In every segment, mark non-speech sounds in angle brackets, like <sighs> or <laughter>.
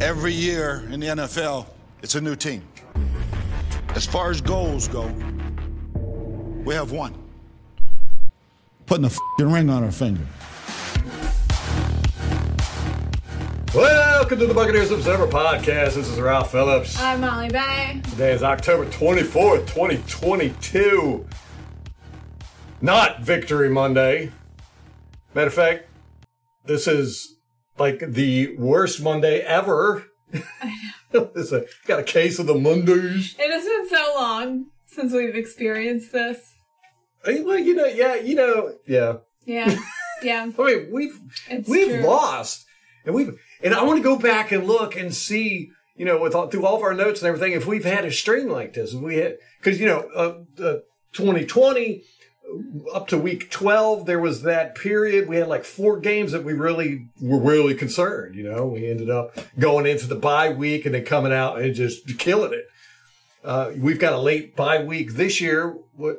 Every year in the NFL, it's a new team. As far as goals go, we have one. Putting a f***ing ring on our finger. Welcome to the Buccaneers Observer Podcast. This is Ralph Phillips. I'm Molly Bay. Today is October 24th, 2022. Not Victory Monday. Matter of fact, this is like the worst Monday ever. <laughs> it's a, got a case of the Mondays. It has been so long since we've experienced this. Hey, Well, you know, yeah, you know, yeah. Yeah. <laughs> Yeah. I mean, we've It's we've true. lost, and we've and I want to go back and look and see, you know, with all, through all of our notes and everything, if we've had a string like this, if we had, because you know, uh, uh, 2020 up to week 12, there was that period. We had like four games that we really were really concerned. You know, we ended up going into the bye week and then coming out and just killing it. Uh, we've got a late bye week this year. What?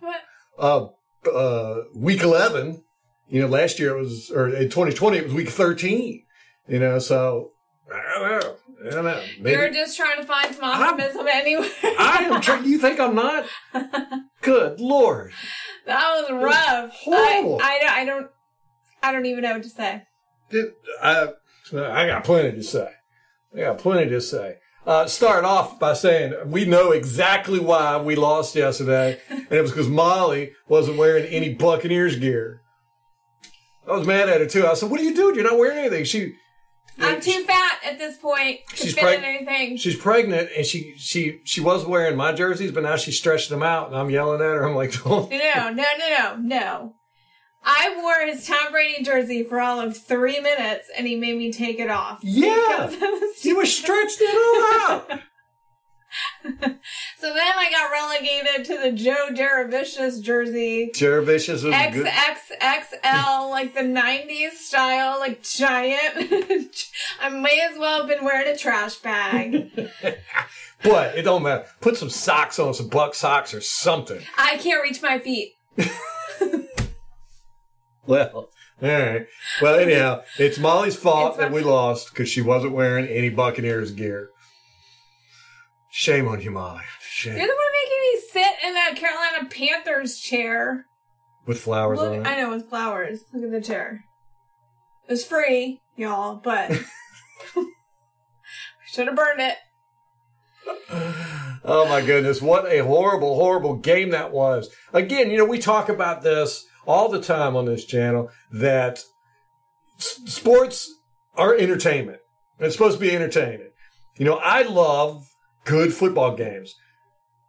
What? Uh, uh, week 11. You know, last year it was, or in 2020 it was week 13. You know, so know. I don't know. Maybe- You're just trying to find some optimism anywhere. I am trying. You think I'm not? <laughs> Good lord. that was rough. horrible. I, I, don't- I don't. I don't even know what to say. It- I, I got plenty to say. I got plenty to say. Uh, start off by saying we know exactly why we lost yesterday, <laughs> and it was because Molly wasn't wearing any Buccaneers gear. I was mad at her too. I said, "What are you doing? You're not wearing anything." She, I'm too fat at this point to She's fit preg- in anything. she's pregnant, and she she she was wearing my jerseys, but now she stretched them out, and I'm yelling at her. I'm like. <laughs> No, no, no, no, no. I wore his Tom Brady jersey for all of three minutes, and he made me take it off. Yeah. The You stretched it all out. <laughs> <laughs> So then I got relegated to the Joe Jurevicius jersey. Jurevicius was. XXXL, like the 90s style, like giant. <laughs> I may as well have been wearing a trash bag. <laughs> But it don't matter. Put some socks on, some buck socks or something. I can't reach my feet. Well, all right. Well, anyhow, it's Molly's fault It's that we lost because she wasn't wearing any Buccaneers gear. Shame on you, Molly. Shame. You're the one making me sit in that Carolina Panthers chair. With flowers Look, on it. I know, with flowers. Look at the chair. It was free, y'all, but <laughs> I should have burned it. Oh my goodness, what a horrible, horrible game that was. Again, you know, we talk about this all the time on this channel that s- sports are entertainment. It's supposed to be entertaining. You know, I love good football games.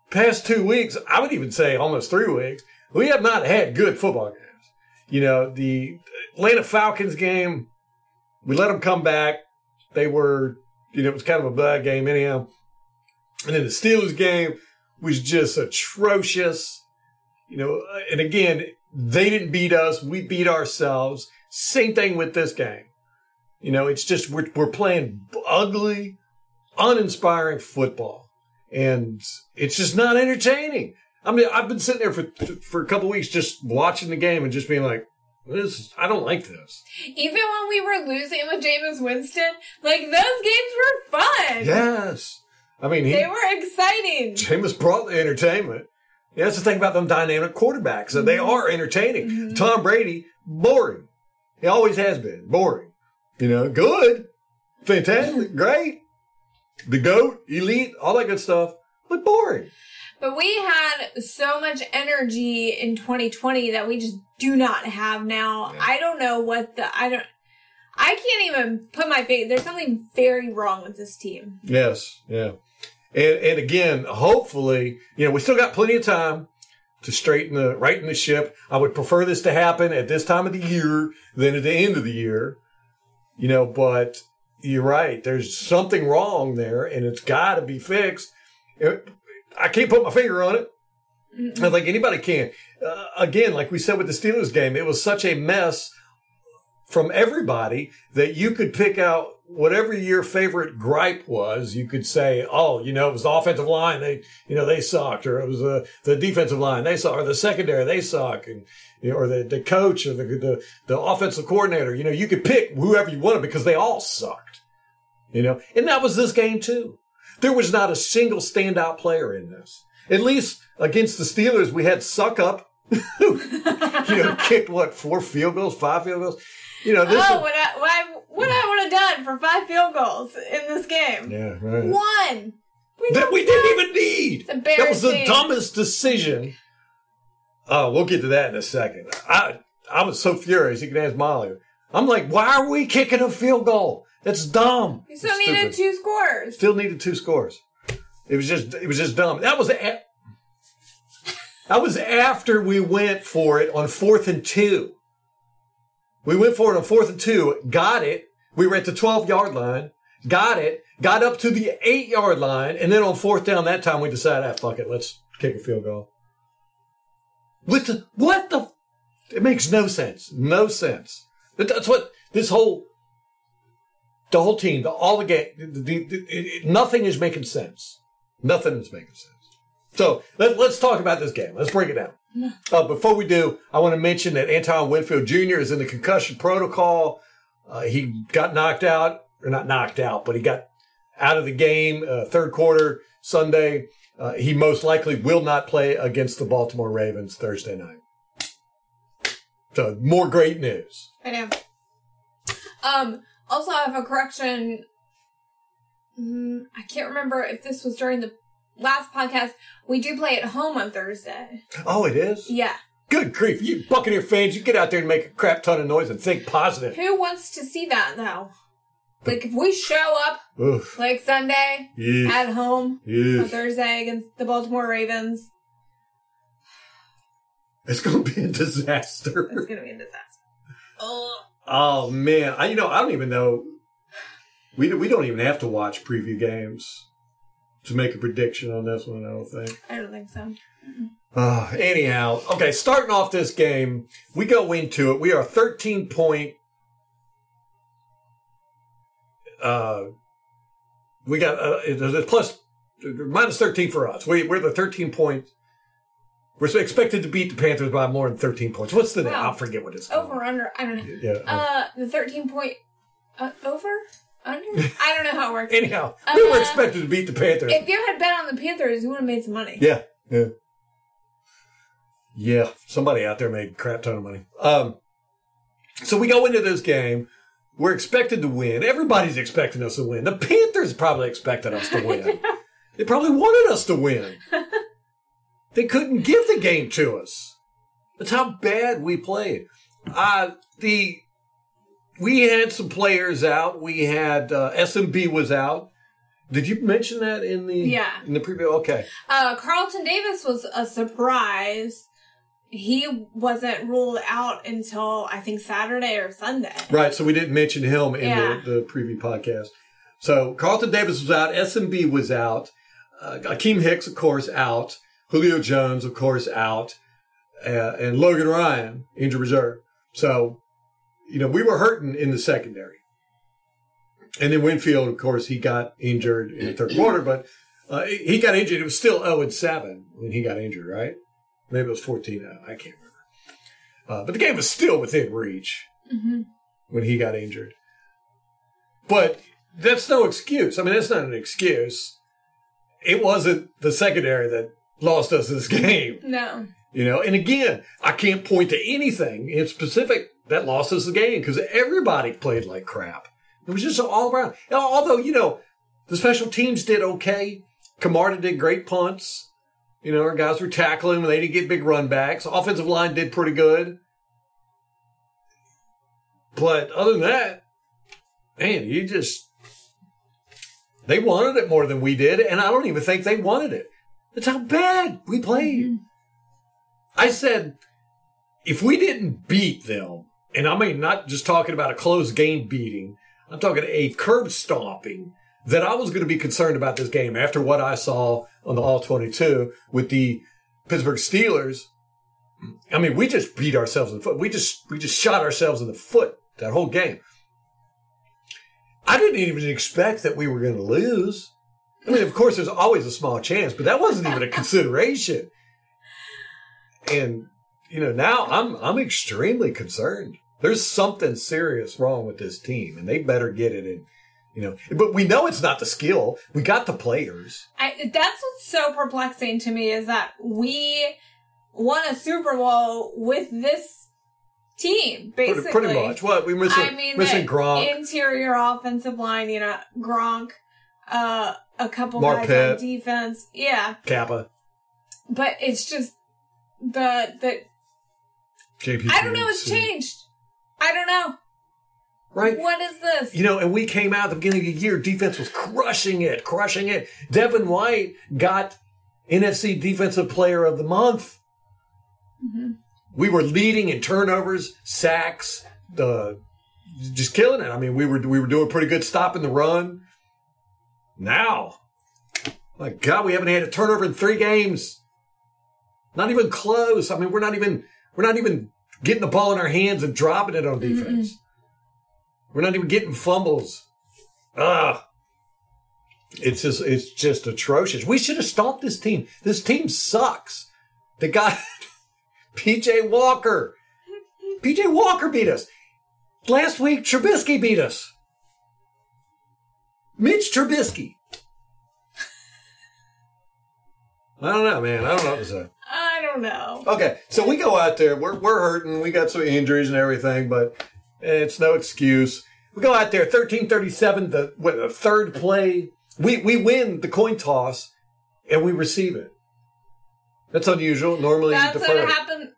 Past two weeks, I would even say almost three weeks, we have not had good football games. You know, the Atlanta Falcons game, we let them come back. They were, you know, it was kind of a bad game anyhow. And then the Steelers game was just atrocious. You know, and again, they didn't beat us. We beat ourselves. Same thing with this game. You know, it's just we're, we're playing ugly, uninspiring football. And it's just not entertaining. I mean, I've been sitting there for, for a couple weeks just watching the game and just being like, this, I don't like this. Even when we were losing with Jameis Winston, like those games were fun. Yes. I mean, he, They were exciting. Jameis brought the entertainment. Yeah, that's the thing about them dynamic quarterbacks. And they mm-hmm. are entertaining. Mm-hmm. Tom Brady, boring. He always has been. Boring. You know, good. Fantastic. <laughs> Great. The GOAT, elite, all that good stuff. But boring. But we had so much energy in 2020 that we just do not have now. Yeah. I don't know what the I don't I can't even put my face. There's something very wrong with this team. Yes. Yeah. And, and again, hopefully, you know, we still got plenty of time to straighten the, right in the ship. I would prefer this to happen at this time of the year than at the end of the year, you know, but you're right. There's something wrong there and it's got to be fixed. It- I can't put my finger on it. I don't think anybody can. Uh, again, like we said with the Steelers game, it was such a mess from everybody that you could pick out whatever your favorite gripe was. You could say, "Oh, you know, it was the offensive line; they, you know, they sucked," or it was the the defensive line they suck, or the secondary they suck, and you know, or the the coach or the the the offensive coordinator. You know, you could pick whoever you wanted because they all sucked. You know, and that was this game too. There was not a single standout player in this. At least against the Steelers, we had suck up. <laughs> you know, kicked what four field goals, five field goals. You know, this. oh, what I, what I, what I would have done for five field goals in this game. yeah, right. One. We, that we didn't even need. That was the dumbest decision. Oh, we'll get to that in a second. I I was so furious. You can ask Molly. I'm like, why are we kicking a field goal? That's dumb. You still It's needed stupid. two scores. Still needed two scores. It was just it was just dumb. That was a- that was after we went for it on fourth and two. We went for it on fourth and two, got it. We were at the 12 yard line, got it, got up to the eight yard line, and then on fourth down that time we decided, ah, fuck it, let's kick a field goal. What the, what the, it makes no sense. No sense. That's what this whole, the whole team, the, all the game, the, the, it- nothing is making sense. Nothing is making sense. So let, let's talk about this game. Let's break it down. Uh, before we do, I want to mention that Antoine Winfield Jr. is in the concussion protocol. Uh, he got knocked out, or not knocked out, but he got out of the game uh, third quarter Sunday. Uh, he most likely will not play against the Baltimore Ravens Thursday night. So more great news. I know. Um. Also, I have a correction. Mm, I can't remember if this was during the last podcast. We do play at home on Thursday. Oh, it is? Yeah. Good grief. You Buccaneer fans, you get out there and make a crap ton of noise and think positive. Who wants to see that though? Like if we show up Oof. like Sunday at home on Thursday against the Baltimore Ravens, It's going to be a disaster. it's gonna be a disaster. Ugh. <laughs> Oh man, I you know I don't even know. We we don't even have to watch preview games to make a prediction on this one. I don't think. I don't think so. Uh, anyhow, okay. Starting off this game, we go into it. We are thirteen point. Uh, we got uh, it's plus minus thirteen for us. We we're the thirteen point. We're expected to beat the Panthers by more than thirteen points. What's the name? I forget what it's called. Over under. I don't know. Yeah. Uh, the thirteen point uh, over under. I don't know how it works. Anyhow, we were Uh, expected to beat the Panthers. If you had bet on the Panthers, you would have made some money. Yeah, yeah, yeah. Somebody out there made a crap ton of money. Um, so we go into this game. We're expected to win. Everybody's expecting us to win. The Panthers probably expected us to <laughs> win. they probably wanted us to win. <laughs> they couldn't give the game to us. That's how bad we played. Uh, the we had some players out. We had uh, SMB was out. Did you mention that in the Yeah. in the preview? Okay. Uh, Carlton Davis was a surprise. He wasn't ruled out until I think Saturday or Sunday. Right, so we didn't mention him in Yeah. the, the preview podcast. So Carlton Davis was out, SMB was out, uh, Akiem Hicks, of course, out, Julio Jones, of course, out, uh, and Logan Ryan, injured reserve. So, you know, we were hurting in the secondary. And then Winfield, of course, he got injured in the third quarter, but uh, he got injured. It was still 0 and 7 when he got injured, right? Maybe it was 14 0. I can't remember. Uh, but the game was still within reach hmm when he got injured. But that's no excuse. I mean, that's not an excuse. It wasn't the secondary that lost us this <laughs> game, No. You know. And again, I can't point to anything in specific that lost us the game because everybody played like crap. It was just all around. Although, you know, the special teams did okay. Camarda did great punts. You know, our guys were tackling. When they didn't get big run backs. Offensive line did pretty good. But other than that, man, you just they wanted it more than we did, and I don't even think they wanted it. That's how bad we played. Mm-hmm. I said if we didn't beat them, and I mean not just talking about a close game beating, I'm talking a curb stomping, that I was going to be concerned about this game after what I saw on the All 22 with the Pittsburgh Steelers. I mean, we just beat ourselves in the foot. We just we just shot ourselves in the foot that whole game. I didn't even expect that we were going to lose. I mean, of course, there's always a small chance, but that wasn't even a consideration. And you know, now I'm I'm extremely concerned. There's something serious wrong with this team, and they better get it in You know, but we know it's not the skill. We got the players. I, that's what's so perplexing to me is that we won a Super Bowl with this team, basically. pretty much. What we missing? I mean, missing Gronk. interior offensive line, you know, Gronk, uh, a couple guys on defense. Yeah. Cappa. But it's just the, the, JP. I don't know, it's changed. I don't know. Right. What is this? You know, and we came out at the beginning of the year, defense was crushing it, crushing it. Devin White got NFC Defensive Player of the Month. Mhm. We were leading in turnovers, sacks, the just killing it. I mean, we were we were doing pretty good stopping the run. Now, my God, we haven't had a turnover in three games. Not even close. I mean, we're not even we're not even getting the ball in our hands and dropping it on defense. We're not even getting fumbles. Ah. It's just it's just atrocious. We should have stomped this team. This team sucks. They got <laughs> PJ Walker. PJ Walker beat us. Last week Trubisky beat us. Mitch Trubisky. <laughs> I don't know, man. I don't know what to say. I don't know. Okay, so we go out there. We're we're hurting. We got some injuries and everything, but it's no excuse. We go out there, thirteen thirty-seven. The what, the third play, we we win the coin toss, and we receive it. That's unusual. Normally, That's you what happened.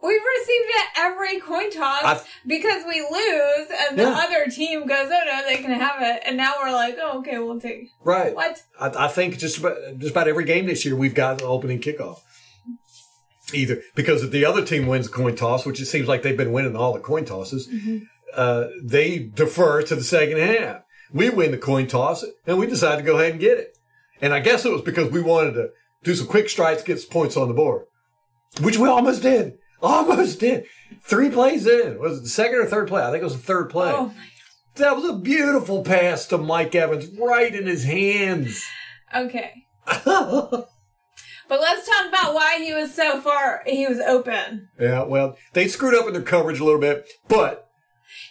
We've received it every coin toss I've- because we lose and the Yeah. other team goes, oh no, they can have it. And now we're like, oh, okay, we'll take Right. What? I, I think just about just about every game this year we've got an opening kickoff. Either because if the other team wins the coin toss, which it seems like they've been winning all the coin tosses, uh, they defer to the second half. We win the coin toss, and we decide to go ahead and get it. And I guess it was because we wanted to do some quick strikes, get some points on the board, which we almost did. Almost did. Three plays in. Was it the second or third play? I think it was the third play. Oh my That was a beautiful pass to Mike Evans, right in his hands. Okay. <laughs> But let's talk about why he was so far, he was open. Yeah, well, they screwed up in their coverage a little bit, but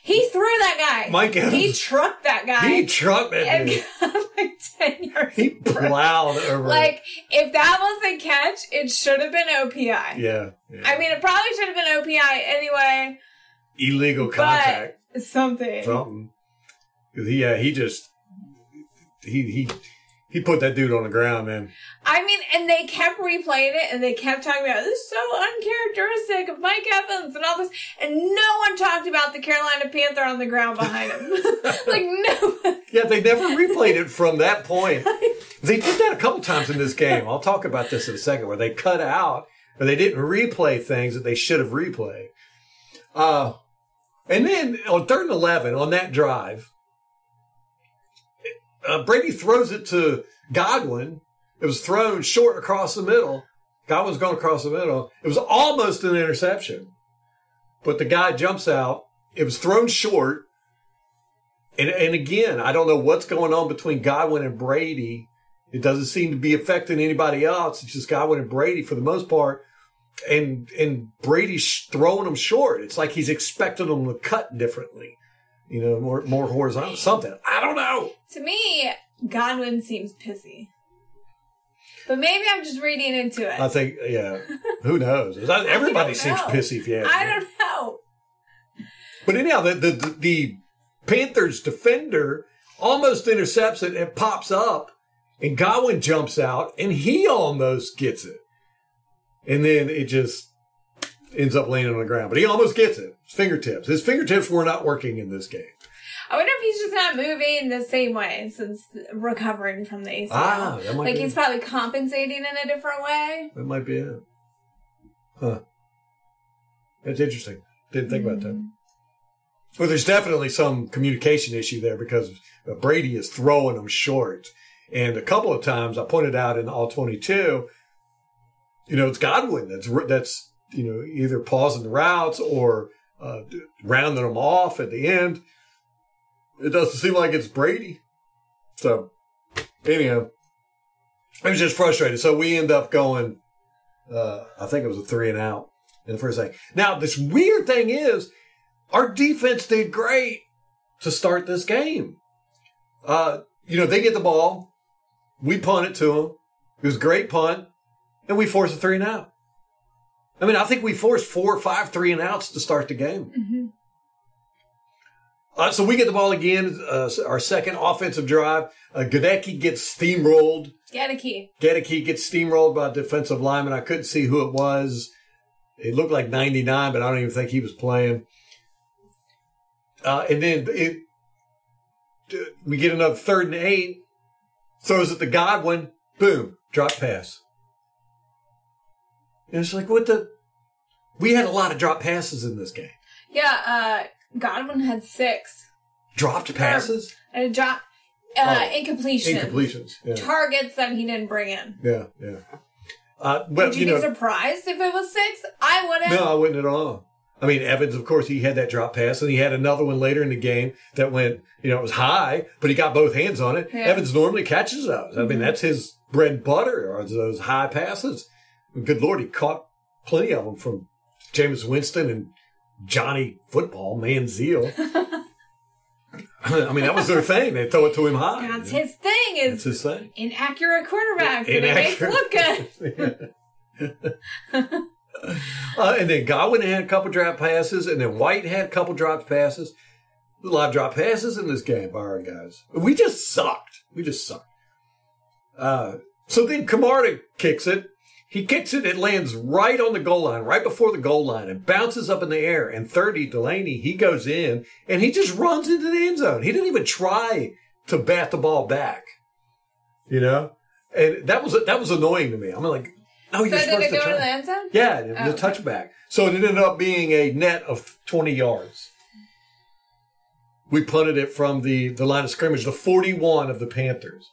He threw that guy. Mike Evans- He trucked that guy. he trucked that and dude. got like 10 yards. He plowed over. Like, if that was a catch, it should have been OPI. yeah, yeah. I mean, it probably should have been OPI anyway, illegal contact, something. something. yeah, uh, he just he he he put that dude on the ground, man. I mean, and they kept replaying it and they kept talking about this is so uncharacteristic of Mike Evans and all this, and no one talked about the Carolina Panther on the ground behind him. <laughs> <laughs> like, no. Yeah, they never replayed it from that point. <laughs> They did that a couple times in this game. I'll talk about this in a second, where they cut out or they didn't replay things that they should have replayed. Uh, and then on third and eleven on that drive, uh, Brady throws it to Godwin. It was thrown short across the middle. Godwin's going across the middle. It was almost an interception, but the guy jumps out. It was thrown short. And, and again, I don't know what's going on between Godwin and Brady. It doesn't seem to be affecting anybody else. It's just Godwin and Brady for the most part. And and Brady's throwing them short. It's like he's expecting them to cut differently, you know, more more horizontal, something. I don't know. To me, Godwin seems pissy. But maybe I'm just reading into it. I think, yeah, who knows? Everybody seems know. pissy if you ask I me. don't know. But anyhow, the, the, the, the Panthers defender almost intercepts it and pops up, and Godwin jumps out, and he almost gets it. And then it just ends up landing on the ground. But he almost gets it. Fingertips. His fingertips were not working in this game. I wonder if he's just not moving the same way since recovering from the ACL. Ah, that might like be- he's probably compensating in a different way. That might be it. Huh. That's interesting. Didn't think about that. Well, there's definitely some communication issue there because Brady is throwing them short. And a couple of times I pointed out in all 22, you know, it's Godwin that's, that's, you know, either pausing the routes or uh, rounding them off at the end. It doesn't seem like it's Brady. So, anyhow, I was just frustrated. So we end up going, uh, I think it was a three and out in the first thing. Now, this weird thing is, our defense did great to start this game. uh, you know, they get the ball. We punt it to them. It was a great punt. And we force a three and out. I mean, I think we forced four five three and outs to start the game. Mm-hmm. Uh, so we get the ball again, uh, our second offensive drive. Uh, Goedeke gets steamrolled. Goedeke. Goedeke gets steamrolled by a defensive lineman. I couldn't see who it was. It looked like 99, but I don't even think he was playing. Uh, and then it, we get another third and eight. Throws it to Godwin. Boom. Drop pass. And it's like, what the? We had a lot of drop passes in this game. Yeah, uh, Godwin had six. Dropped passes? And a drop, uh, Oh, incompletions. Incompletions. Yeah. Targets that he didn't bring in. Yeah, yeah. Uh, but Would you, you know, be surprised if it was six? I wouldn't. no, I wouldn't at all. I mean, Evans, of course, he had that drop pass, and he had another one later in the game that went, you know, it was high, but he got both hands on it. Yeah. Evans normally catches those. I mean, that's his bread and butter, are those high passes. Good Lord, he caught plenty of them from Jameis Winston and Johnny Football, Manziel. <laughs> I mean, that was their thing. They throw it to him high. That's his thing That's his thing. inaccurate quarterbacks, and it makes look good. <laughs> Uh, and then Godwin had a couple drop passes, and then White had a couple drop passes. A lot of drop passes in this game by our guys. We just sucked. We just sucked. Uh, so then Camarda kicks it. He kicks it. It lands right on the goal line, right before the goal line, and bounces up in the air. And 30 Delaney, he goes in, and he just runs into the end zone. He didn't even try to bat the ball back. You know, and that was that was annoying to me. I'm like, oh, So you're did supposed it go to try. to the end zone? Yeah, it was Oh, a touchback. So it ended up being a net of 20 yards. We punted it from the, the line of scrimmage, the 41 of the Panthers.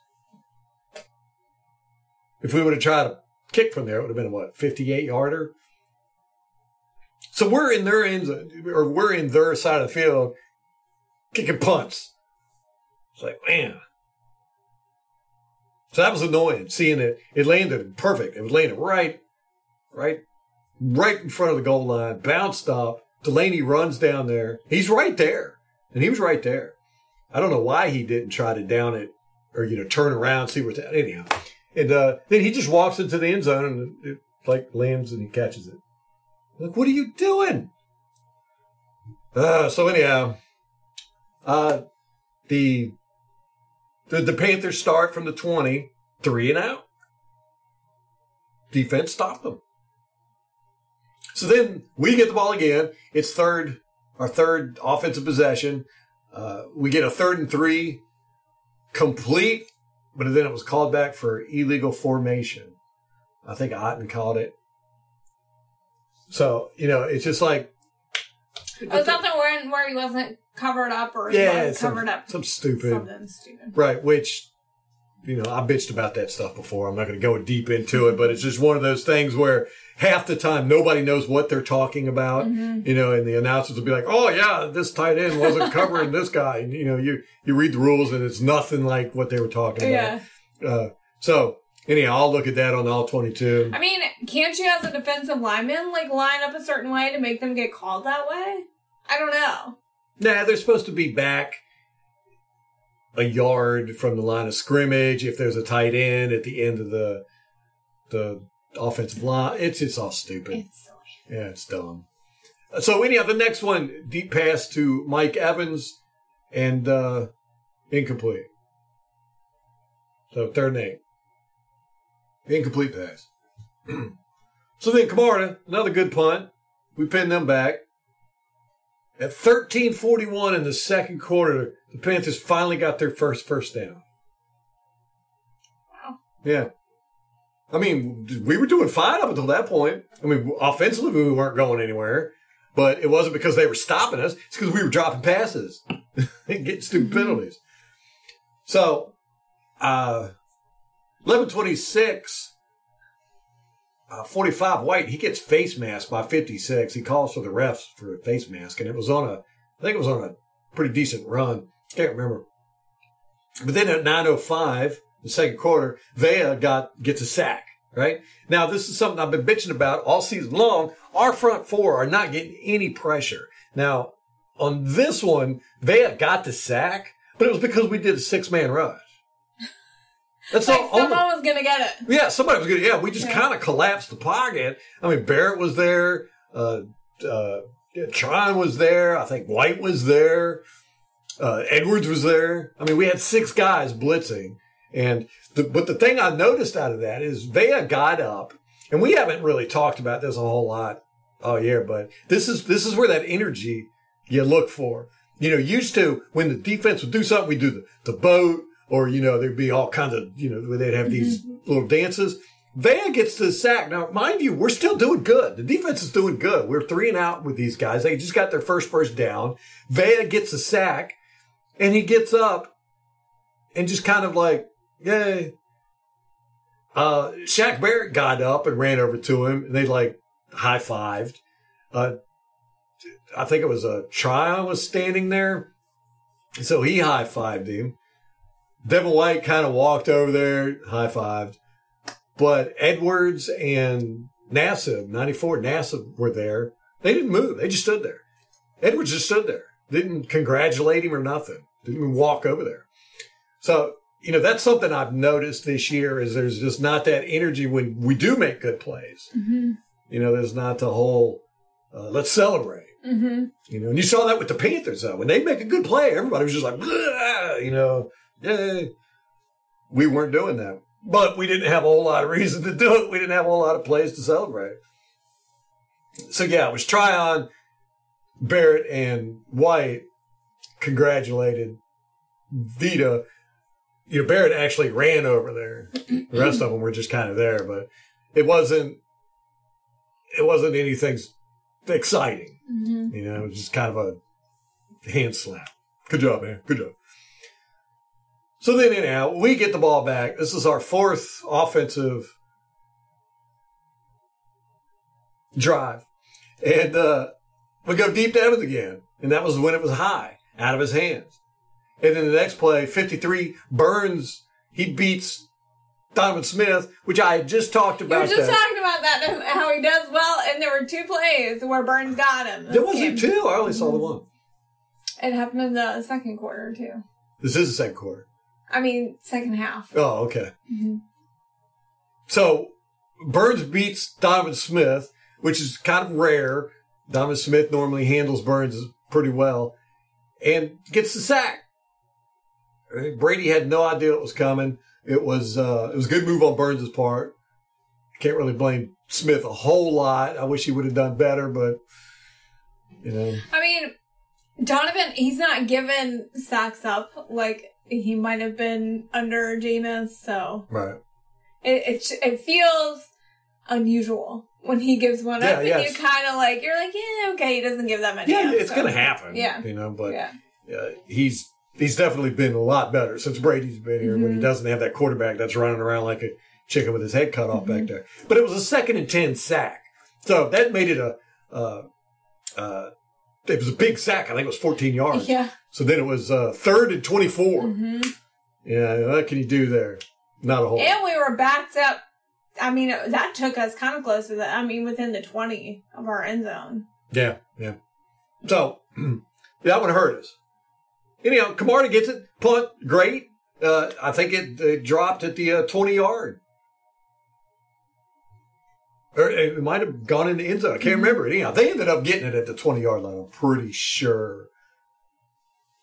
If we would have tried to kick from there, it would have been what, 58 yarder? So we're in their end, or we're in their side of the field kicking punts. It's like, man. So that was annoying seeing it. It landed perfect. It was landed right, right, right in front of the goal line, bounced up. Delaney runs down there. He's right there. And he was right there. I don't know why he didn't try to down it or, you know, turn around, see what's that. Anyhow. And uh, then he just walks into the end zone and it, like lands and he catches it. Like, what are you doing? Uh, so anyhow, uh, the, the the Panthers start from the twenty, three and out. Defense stopped them. So then we get the ball again. It's third, our third offensive possession. Uh, we get a third and three, complete, but then it was called back for illegal formation. I think Otton called it. So you know, it's just like Oh, the one where he wasn't covered up or yeah, some, covered up? some stupid, Something stupid. right? Which you know, I bitched about that stuff before. I'm not going to go deep into it, but it's just one of those things where half the time nobody knows what they're talking about. Mm-hmm. You know, and the announcers will be like, "Oh yeah, this tight end wasn't covering this guy." And, you know, you you read the rules and it's nothing like what they were talking about. Yeah. Uh, so anyhow, I'll look at that on all 22. I mean, can't you, as a defensive lineman, like line up a certain way to make them get called that way? I don't know. Nah, they're supposed to be back a yard from the line of scrimmage if there's a tight end at the end of the the offensive line. It's it's all stupid. It's silly. Yeah, it's dumb. So anyhow, the next one, deep pass to Mike Evans and uh incomplete. So third and eight. Incomplete pass. <clears throat> so then Camarda, another good punt. We pin them back. At 13:41 in the second quarter, the Panthers finally got their first first down. Wow. Yeah. I mean, we were doing fine up until that point. I mean, offensively, we weren't going anywhere, but it wasn't because they were stopping us. It's because we were dropping passes and <laughs> getting stupid penalties. So, uh, 1126, uh, 45 White, he gets face masked by 56. He calls for the refs for a face mask, and it was on a, I think it was on a pretty decent run. Can't remember. But then at 905, the second quarter, Vea got gets a sack. Right now, this is something I've been bitching about all season long. Our front four are not getting any pressure. Now, on this one, Vea got the sack, but it was because we did a six man rush. That's Like all. only- someone was gonna get it. yeah, somebody was gonna. Yeah, we just Yeah. kind of collapsed the pocket. I mean, Barrett was there. Uh, uh, Tryon was there. I think White was there. Uh, Edwards was there. I mean, we had six guys blitzing. And the, but the thing I noticed out of that is Vea got up, and we haven't really talked about this a whole lot all year, but this is this is where that energy you look for. You know, used to when the defense would do something, we do the, the boat, or you know, there'd be all kinds of you know where they'd have these little dances. Vea gets the sack. Now, mind you, we're still doing good. The defense is doing good. We're three and out with these guys. They just got their first first down. Vea gets a sack, and he gets up and just kind of like, yay. Uh, Shaq Barrett got up and ran over to him, and they like high fived. Uh, I think it was a Tryon was standing there, so he high fived him. Devin White kind of walked over there, high fived, but Edwards and Nassib, ninety four Nassib were there. They didn't move; they just stood there. Edwards just stood there, didn't congratulate him or nothing, didn't even walk over there. So you know that's something I've noticed this year is there's just not that energy when we do make good plays. Mm-hmm. You know, there's not the whole uh, let's celebrate. Mm-hmm. You know, and you saw that with the Panthers though. When they make a good play, everybody was just like, you know, yay. We weren't doing that. But we didn't have a whole lot of reason to do it. We didn't have a whole lot of plays to celebrate. So yeah, it was Tryon, Barrett, and White congratulated Vita. You know, Barrett actually ran over there. The rest of them were just kind of there, but it wasn't it wasn't anything exciting. Mm-hmm. You know, it was just kind of a hand slap. Good job, man. Good job. So then, anyhow, we get the ball back. This is our fourth offensive drive. And uh, we go deep down it again. And that was when it was high, out of his hands. And then the next play, 53, Burns, he beats Donovan Smith, which I had just talked You about. were just that. talking about that, how he does well, and there were two plays where Burns got him. There was game. it two. I only saw the one. It happened in the second quarter, too. This is the second quarter. I mean, second half. Oh, okay. Mhm. So Burns beats Donovan Smith, which is kind of rare. Donovan Smith normally handles Burns pretty well and gets the sack. Brady had no idea it was coming. It was uh, it was a good move on Burns' part. Can't really blame Smith a whole lot. I wish he would have done better, but you know, I mean, Donovan, he's not given sacks up like he might have been under Jameis, so right? it it, it feels unusual when he gives one Yeah, up, and yeah, you kind of like you're like, yeah, okay, he doesn't give that many. Yeah, up, it's so. gonna happen. Yeah. you know, but Yeah, uh, he's he's definitely been a lot better since Brady's been here. When he Mhm. doesn't have that quarterback that's running around like a chicken with his head cut off back Mhm. there. But it was a second and ten sack, so that made it a. Uh, uh, it was a big sack. I think it was 14 yards. yeah. So then it was uh, third and 24. hmm Yeah, what can you do there? Not a whole. And we were backed up. I mean, it- that took us kind of close to the. I mean, within the twenty of our end zone. Yeah, yeah. So <clears throat> that one hurt us. Anyhow, Camarda gets it, punt, great. Uh, I think it, it dropped at the uh, 20 yard. Or it might have gone in the end zone. I can't remember. it. Anyhow, they ended up getting it at the 20 yard line, I'm pretty sure.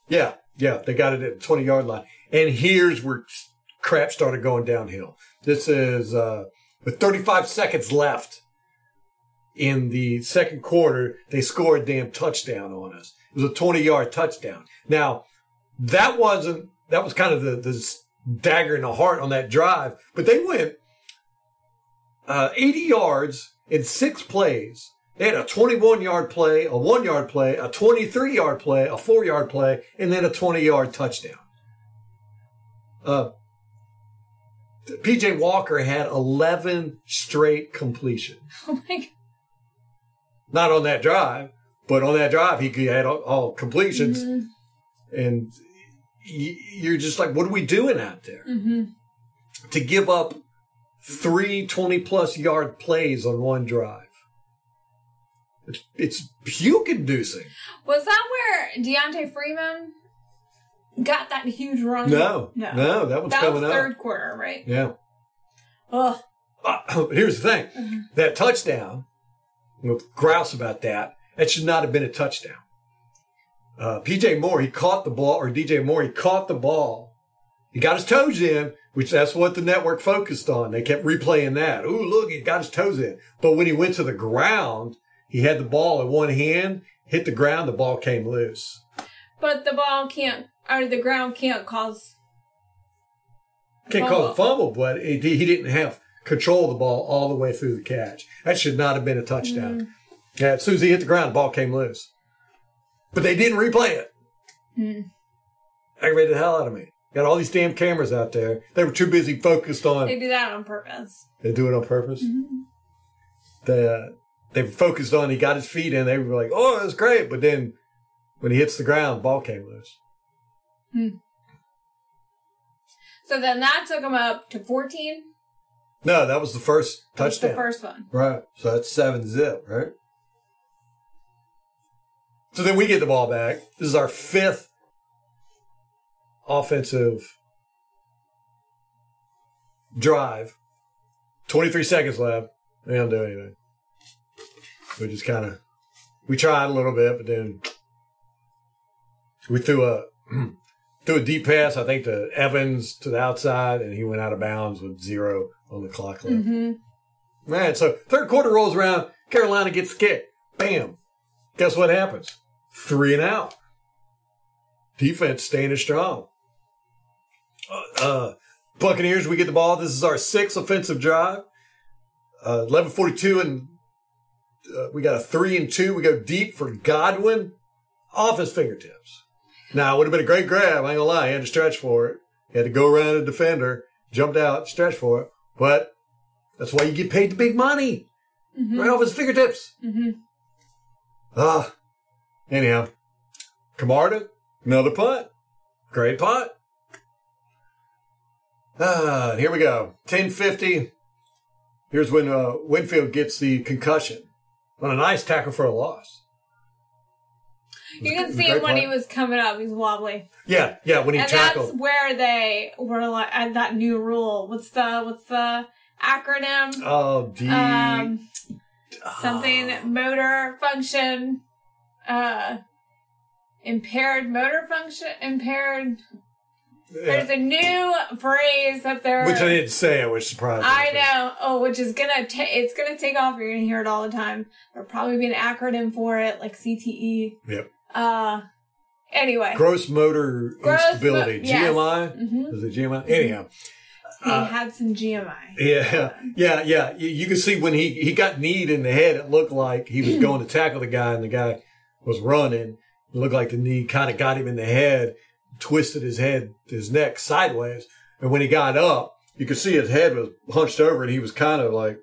Yeah, yeah, they got it at the 20 yard line. And here's where crap started going downhill. This is uh, with 35 seconds left in the second quarter, they scored a damn touchdown on us. It was a 20 yard touchdown. Now, that wasn't, that was kind of the, the dagger in the heart on that drive, but they went uh, 80 yards in six plays. They had a 21 yard play, a one yard play, a 23 yard play, a four yard play, and then a 20 yard touchdown. Uh, PJ Walker had 11 straight completions Oh my god. not on that drive, but on that drive he had all, all completions, Mhm. and you're just like, what are we doing out there Mhm. to give up three 20 plus yard plays on one drive? It's, it's puke inducing. Was that where D'Onta Foreman got that huge run? No, no, no, that one's that coming was up. third quarter, right? Yeah. Ugh. Uh, <clears throat> here's the thing: Mm-hmm. that touchdown. We'll grouse about that. That should not have been a touchdown. Uh, PJ Moore, he caught the ball, or DJ Moore, he caught the ball. He got his toes in, which that's what the network focused on. They kept replaying that. Ooh, look, he got his toes in. But when he went to the ground, he had the ball in one hand, hit the ground, the ball came loose. But the ball can't, or the ground can't cause. Can't call a fumble, but it, he didn't have control of the ball all the way through the catch. That should not have been a touchdown. Yeah, as soon as he hit the ground, the ball came loose. But they didn't replay it. Hmm. Aggravated the hell out of me. Got all these damn cameras out there. They were too busy focused on. They do that on purpose. They do it on purpose. Mm-hmm. They uh, they were focused on. He got his feet in. They were like, "Oh, that's great," but then when he hits the ground, ball came loose. So then that took him up to 14. No, that was the first That's touchdown. the first one. Right. So that's seven zip, right? So then we get the ball back. This is our fifth offensive drive. 23 seconds left. They don't do anything. We just kind of, we tried a little bit, but then we threw a, <clears throat> threw a deep pass, I think to Evans to the outside, and he went out of bounds with zero on the clock left. Mm-hmm. Man, so third quarter rolls around, Carolina gets kicked. Bam. Guess what happens? Three and out. Defense standing strong. Uh, uh, Buccaneers, we get the ball. This is our sixth offensive drive. Uh, 11:42, and uh, we got a three and two. We go deep for Godwin, off his fingertips. Now it would have been a great grab. I ain't gonna lie. He had to stretch for it. He had to go around a defender, jumped out, stretch for it. But that's why you get paid the big money. Right off his fingertips. Mm-hmm. Ah. anyhow, Camarda, another punt. Great punt. Ah, here we go. 1050. Here's when uh, Winfield gets the concussion on a nice tackle for a loss. You can see him when play. he was coming up. He's wobbly, Yeah, yeah, when he and tackled. that's where they were like at that new rule. What's the what's the acronym? Oh, D. um, something Ah. motor function, uh, impaired motor function, impaired. There's a new phrase that they're. Which I didn't say, I was surprised. I know. Oh, which is gonna ta- it's gonna take off. You're gonna hear it all the time. There'll probably be an acronym for it, like CTE. Yep. Uh, anyway, Gross motor Gross mo- instability. yes. GMI? Mhm. Is it GMI? Anyhow. he uh, had some GMI. Yeah, yeah, yeah. You, you can see when he, he got kneed in the head, it looked like he was <clears throat> going to tackle the guy, and the guy was running. It looked like the knee kind of got him in the head, twisted his head, his neck sideways. And when he got up, you could see his head was hunched over, and he was kind of like,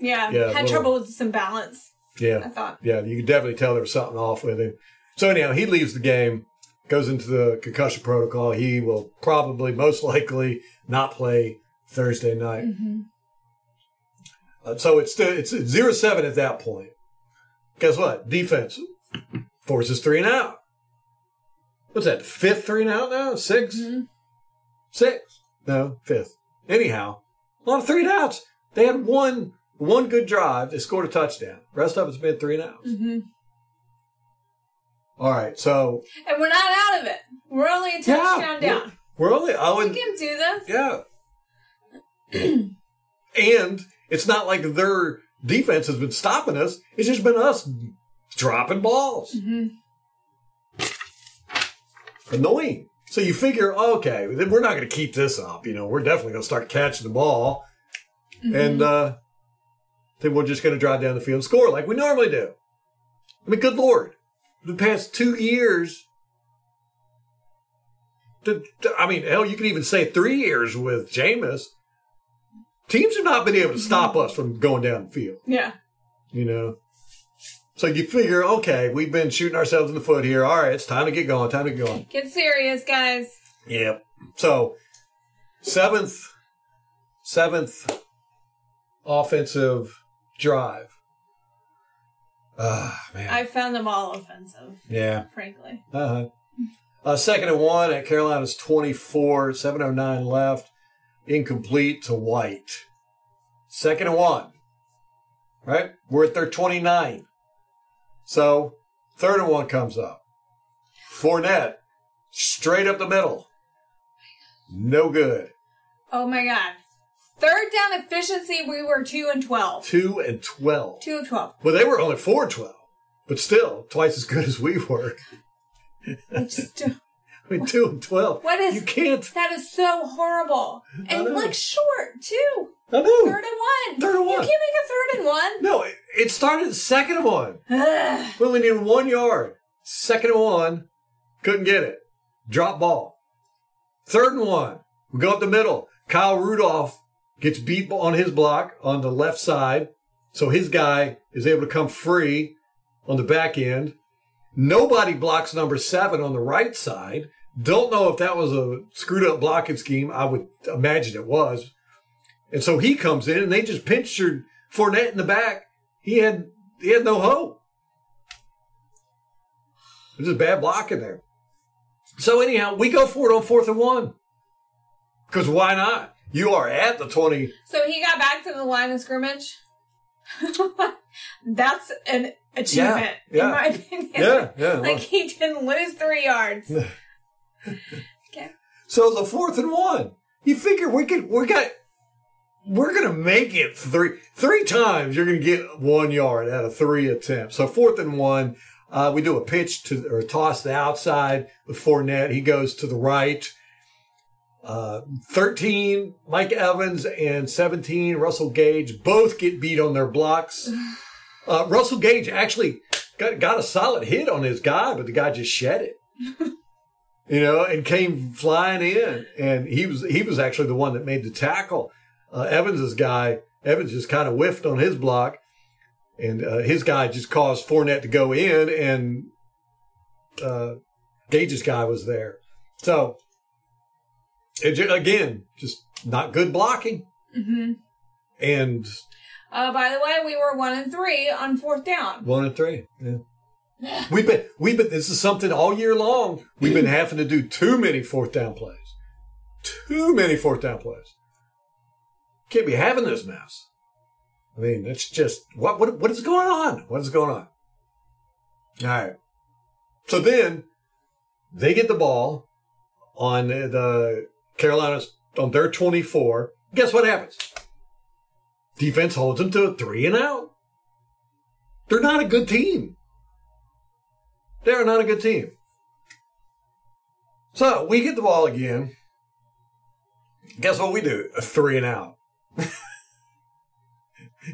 Yeah, Yeah, had trouble with some balance. Yeah. I thought. yeah. You could definitely tell there was something off with him. So anyhow, he leaves the game, goes into the concussion protocol. He will probably, most likely, not play Thursday night. hmm Uh, so it's still it's zero seven at that point. Guess what? Defense forces three and out. What's that? Fifth three and out now? 6 Mhm. Six? No, fifth. Anyhow, a lot of three and outs. They had one one good drive. They scored a touchdown. rest of it's been three and outs. hmm All right, so And we're not out of it. We're only a touchdown yeah, down. We're only I We can do this. yeah. and it's not like their defense has been stopping us. It's just been us dropping balls. hmm Annoying. So you figure, okay, we're not going to keep this up. You know, we're definitely going to start catching the ball, and uh, then we're just going to drive down the field and score like we normally do. I mean, good lord, the past two years. The, I mean, hell, you could even say three years with Jameis. Teams have not been able to stop us from going down the field. Yeah. You know. So you figure, okay, we've been shooting ourselves in the foot here. All right, it's time to get going. Time to get going. Get serious, guys. Yep. So seventh, seventh offensive drive. Ah man. I found them all offensive, yeah. frankly. Uh huh. Uh, second and one at Carolina's 24, 709 left. Incomplete to White. Second and one. Right? We're at their 29. So third and one comes up. Fournette, straight up the middle. No good. Oh my god. Third down efficiency, we were two and twelve. Two and 12. Two of twelve. Well, they were only four and 12, but still twice as good as we were. I just <laughs> don't- I mean, two and 12. What is- You can't. that is so horrible. And like short too. I know. Third and one. Third and You one. can't make a third and one. No, it- it started second and one. We only needed one yard. Second and one, couldn't get it. Drop ball. Third and one, we go up the middle. Kyle Rudolph gets beat on his block on the left side. So his guy is able to come free on the back end. Nobody blocks number seven on the right side. Don't know if that was a screwed up blocking scheme. I would imagine it was. And so he comes in and they just pinched Fournette in the back. He had he had no hope. It was just bad blocking there. So anyhow, we go for it on fourth and one. Because why not? You are at the 20. So he got back to the line of scrimmage. <laughs> That's an achievement, Yeah, yeah. in my opinion. Yeah, yeah. <laughs> like he didn't lose three yards. <laughs> okay. So the fourth and one. You figure we could, we got, we're going to make it three, three times. You're going to get one yard out of three attempts. So fourth and one, uh, we do a pitch to, or toss the outside with Fournette. He goes to the right. Uh, 13, Mike Evans, and 17, Russell Gage, both get beat on their blocks. <sighs> Uh, Russell Gage actually got, got a solid hit on his guy, but the guy just shed it. <laughs> you know, and came flying in, and he was he was actually the one that made the tackle. Uh, Evans's guy, Evans just kind of whiffed on his block, and uh, his guy just caused Fournette to go in, and uh, Gage's guy was there. So, it, again, just not good blocking, hmm and Uh, by the way, we were one and three on fourth down. One and three. Yeah. <laughs> We've been we've been this is something all year long. We've been having to do too many fourth down plays. Too many fourth down plays. Can't be having this mess. I mean, it's just what what what is going on? What is going on? All right. So then they get the ball on the Carolinas on their 24. Guess what happens? Defense holds them to a three and out. They're not a good team. They're not a good team. So we get the ball again. Guess what we do? A three and out. <laughs>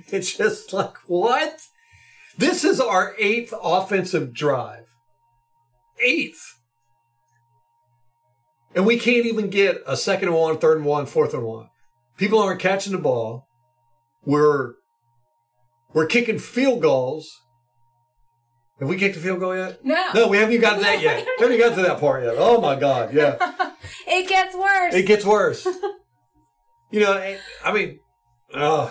it's just like, what? This is our eighth offensive drive. Eighth. And we can't even get a second and one, third and one, fourth and one. People aren't catching the ball. We're we're kicking field goals. Have we kicked a field goal yet? No. No, we haven't even got to that <laughs> yet. We haven't got to that part yet. Oh my God, yeah. <laughs> It gets worse. It gets worse. You know, I- mean, uh,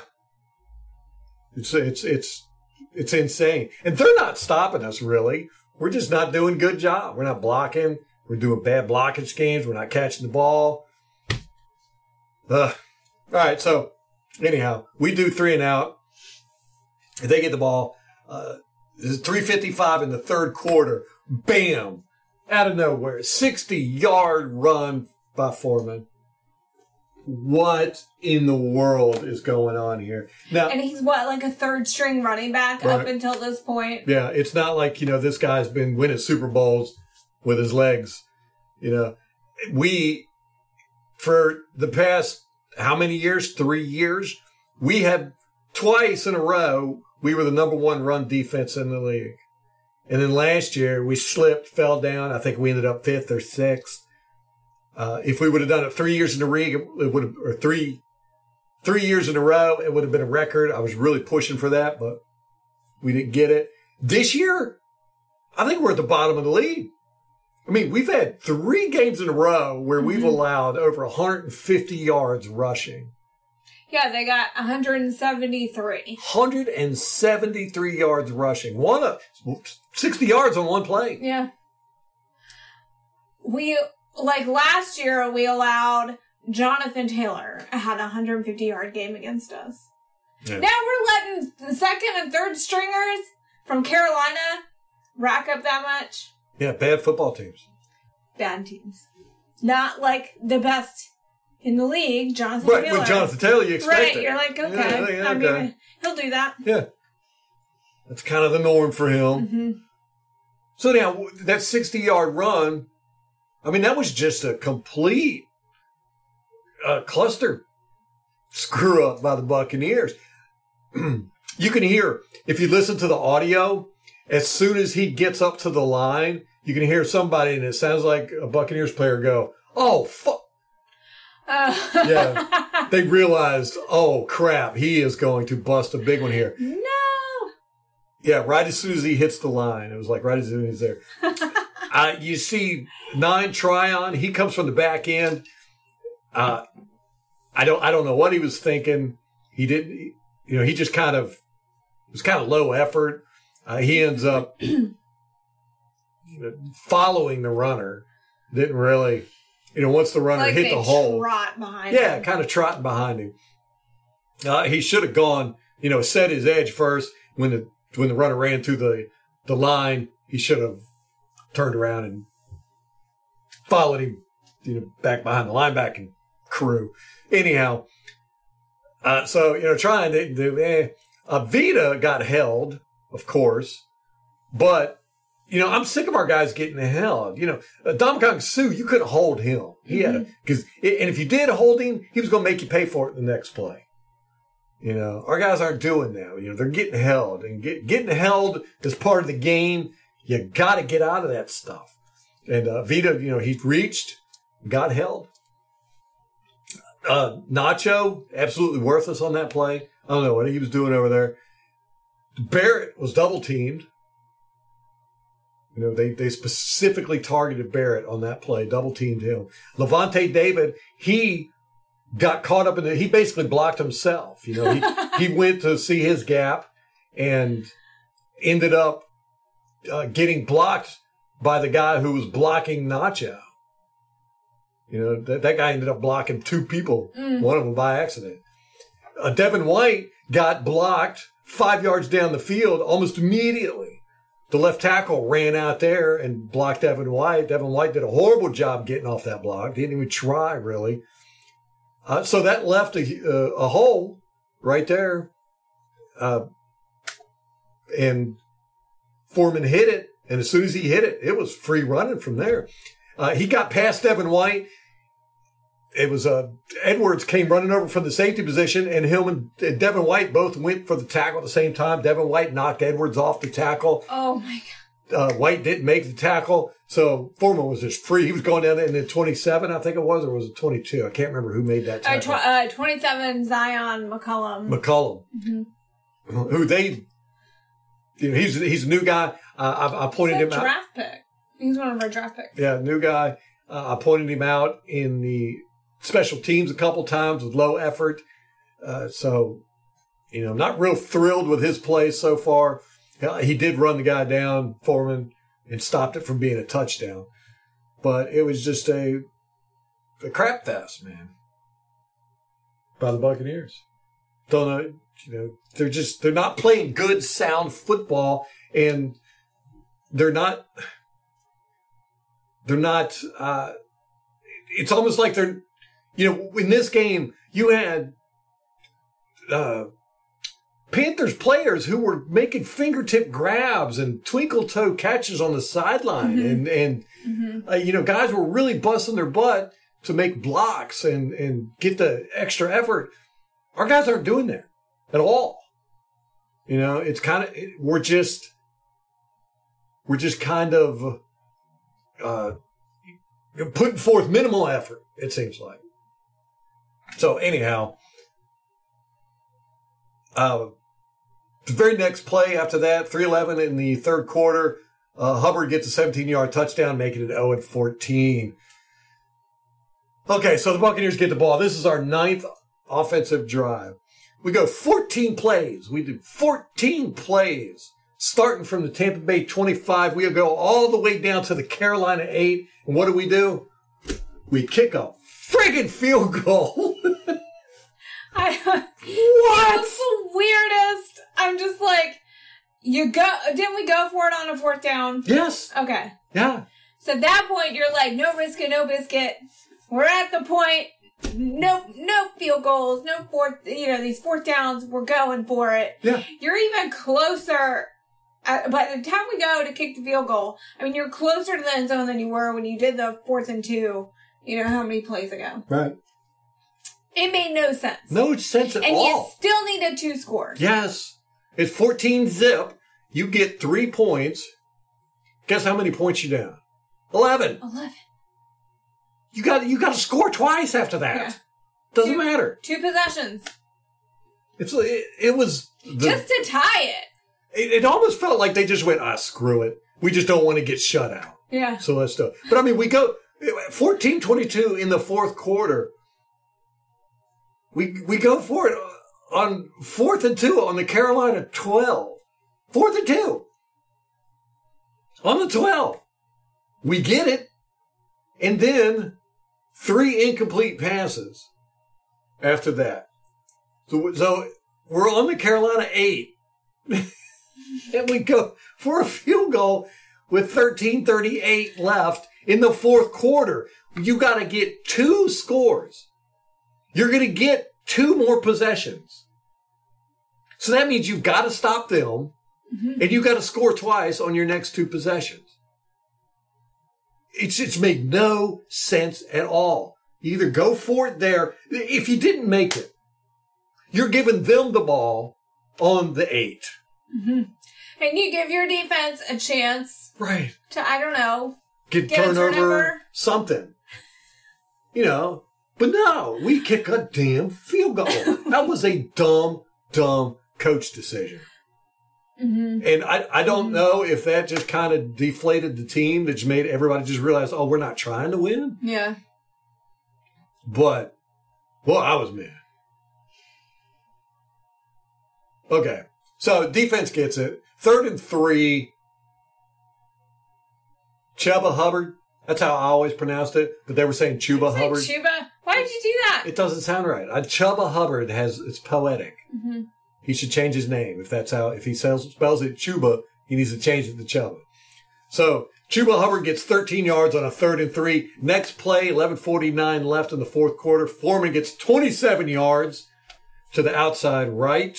it's it's it's it's insane, and they're not stopping us really. We're just not doing good job. We're not blocking. We're doing bad blocking schemes. We're not catching the ball. Ugh. All right, so anyhow, we do three and out. They get the ball. Uh, this is 355 in the third quarter. Bam! Out of nowhere. 60 yard run by Foreman. What in the world is going on here? Now, and he's what, like a third string running back Right. up until this point? yeah, it's not like, you know, this guy's been winning Super Bowls with his legs. You know, we, for the past, how many years? Three years? We have twice in a row, we were the number one run defense in the league. And then last year we slipped, fell down. I think we ended up fifth or sixth. Uh, if we would have done it three years in a league, it would have, or three, three years in a row, it would have been a record. I was really pushing for that, but we didn't get it. This year, I think we're at the bottom of the league. I mean, we've had three games in a row where we've allowed over 150 yards rushing. Yeah, they got 173. 173 yards rushing. One of 60 yards on one play. Yeah. we like last year we allowed Jonathan Taylor had a 150 yard game against us. Yeah. Now we're letting the second and third stringers from Carolina rack up that much. Yeah, bad football teams. Bad teams. Not like the best in the league, Jonathan Right, Taylor. with Jonathan Taylor, you expect right, it. you're like, okay. Yeah, yeah, I okay. mean, he'll do that. Yeah. That's kind of the norm for him. hmm So now that 60 yard run, I mean, that was just a complete uh, cluster screw up by the Buccaneers. <clears throat> you can hear, if you listen to the audio, as soon as he gets up to the line, you can hear somebody, and it sounds like a Buccaneers player go, Oh, fuck. Uh, Yeah. <laughs> They realized, oh crap, he is going to bust a big one here. no. Yeah, right as soon as he hits the line, it was like right as soon as he's there. <laughs> uh, you see nine Tryon. He comes from the back end. Uh, I don't. I don't know what he was thinking. He didn't. You know, he just kind of was kind of low effort. Uh, he ends up you <clears throat> know, following the runner. Didn't really. You know, once the runner like hit the hole, yeah, him. kind of trotting behind him. Uh, he should have gone, you know, set his edge first when the when the runner ran through the the line. He should have turned around and followed him, you know, back behind the linebacking crew. Anyhow, uh, so you know, trying to do. Eh, uh, Vita got held, of course, but you know, I'm sick of our guys getting held. You know, uh, Ndamukong Suh, you couldn't hold him. He had a, because, and if you did hold him, he was going to make you pay for it the next play. You know, our guys aren't doing that. You know, they're getting held and get, getting held is part of the game. You got to get out of that stuff. And, uh, Vita, you know, he reached, got held. Uh, Nacho, absolutely worthless on that play. I don't know what he was doing over there. Barrett was double teamed. You know, they, they specifically targeted Barrett on that play, double teamed him. Lavonte David, he got caught up in the, he basically blocked himself. You know, he, <laughs> he went to see his gap and ended up uh, getting blocked by the guy who was blocking Nacho. You know, that, that guy ended up blocking two people, one of them by accident. Uh, Devin White got blocked five yards down the field almost immediately. The left tackle ran out there and blocked Devin White. Devin White did a horrible job getting off that block. Didn't even try really. Uh, so that left a, uh, a hole right there. Uh, and Foreman hit it. And as soon as he hit it, it was free running from there. Uh, he got past Devin White. It was uh, Edwards came running over from the safety position, and him and, and Devin White both went for the tackle at the same time. Devin White knocked Edwards off the tackle Oh my god. uh, White didn't make the tackle, so Foreman was just free. He was going down there in the 27, I think it was, or was it 22? I can't remember who made that Uh, tackle. tw- uh, 27 Zyon McCollum. McCollum, who they, you know, he's he's a new guy. Uh, I, I pointed him a out. draft pick. He's one of our draft picks. Yeah, new guy. Uh, I pointed him out in the special teams a couple times with low effort. Uh, so, you know, not real thrilled with his play so far. He did run the guy down, Foreman, and stopped it from being a touchdown. But it was just a, a crap fest, man. By the Buccaneers. Don't know, you know, they're just, they're not playing good, sound football, and they're not, they're not, uh, it's almost like they're, you know, in this game, you had, uh, Panthers players who were making fingertip grabs and twinkle toe catches on the sideline, and and uh, you know guys were really busting their butt to make blocks and and get the extra effort. Our guys aren't doing that at all. You know, it's kind of it, we're just we're just kind of uh, putting forth minimal effort. It seems like. So anyhow, uh, the very next play after that, 311 in the third quarter, uh, Hubbard gets a 17 yard touchdown, making it 0 and 14. Okay, so the Buccaneers get the ball. This is our ninth offensive drive. We go 14 plays. We do 14 plays starting from the Tampa Bay 25. We go all the way down to the Carolina 8 And what do we do? We kick a friggin' field goal. <laughs> I, what? That's the weirdest. I'm just like, you go. Didn't we go for it on a fourth down? Yes. Okay. Yeah. So at that point, you're like, no risk it, no biscuit. We're at the point. No, no field goals, no fourth. You know these fourth downs. We're going for it. Yeah. You're even closer. Uh, by the time we go to kick the field goal, I mean you're closer to the end zone than you were when you did the fourth and two. You know how many plays ago? Right. It made no sense. No sense at and you all. still needed two scores. Yes. It's 14 zip. You get three points. Guess how many points you down? 11. Eleven. You got you got to score twice after that. Yeah. Doesn't Two- matter. Two possessions. It's it, it was the, just to tie it. it, it almost felt like they just went ah screw it. We just don't want to get shut out. Yeah. So let's do it. But I mean, we go 14-22 in the fourth quarter. We we go for it on fourth and two on the Carolina 12. Fourth and two. On the 12. We get it. And then three incomplete passes after that. So, so we're on the Carolina 8. <laughs> and we go for a field goal with 13:38 left in the fourth quarter. You got to get two scores. You're going to get two more possessions. So that means you've got to stop them mm-hmm. and you've got to score twice on your next two possessions. It's it's made no sense at all. You either go for it there. If you didn't make it, you're giving them the ball on the eight. Mm-hmm. And you give your defense a chance Right. to, I don't know, Get, Get turnover, turnover. something. You know. But no, we kick a damn field goal. <laughs> that was a dumb, dumb coach decision. And I, I don't know if that just kind of deflated the team that just made everybody just realize, oh, we're not trying to win. yeah. But, well, I was mad. Okay. So defense gets it. Third and three. Chuba Hubbard. That's how I always pronounced it. But they were saying Chuba Hubbard. Chuba. Why did you do that? It doesn't sound right. Chuba Hubbard has, it's poetic. Mm-hmm. He should change his name. If that's how, if he spells, spells it Chuba, he needs to change it to Chuba. So Chuba Hubbard gets 13 yards on a third and three. Next play, 11:49 left in the fourth quarter. Foreman gets 27 yards to the outside right.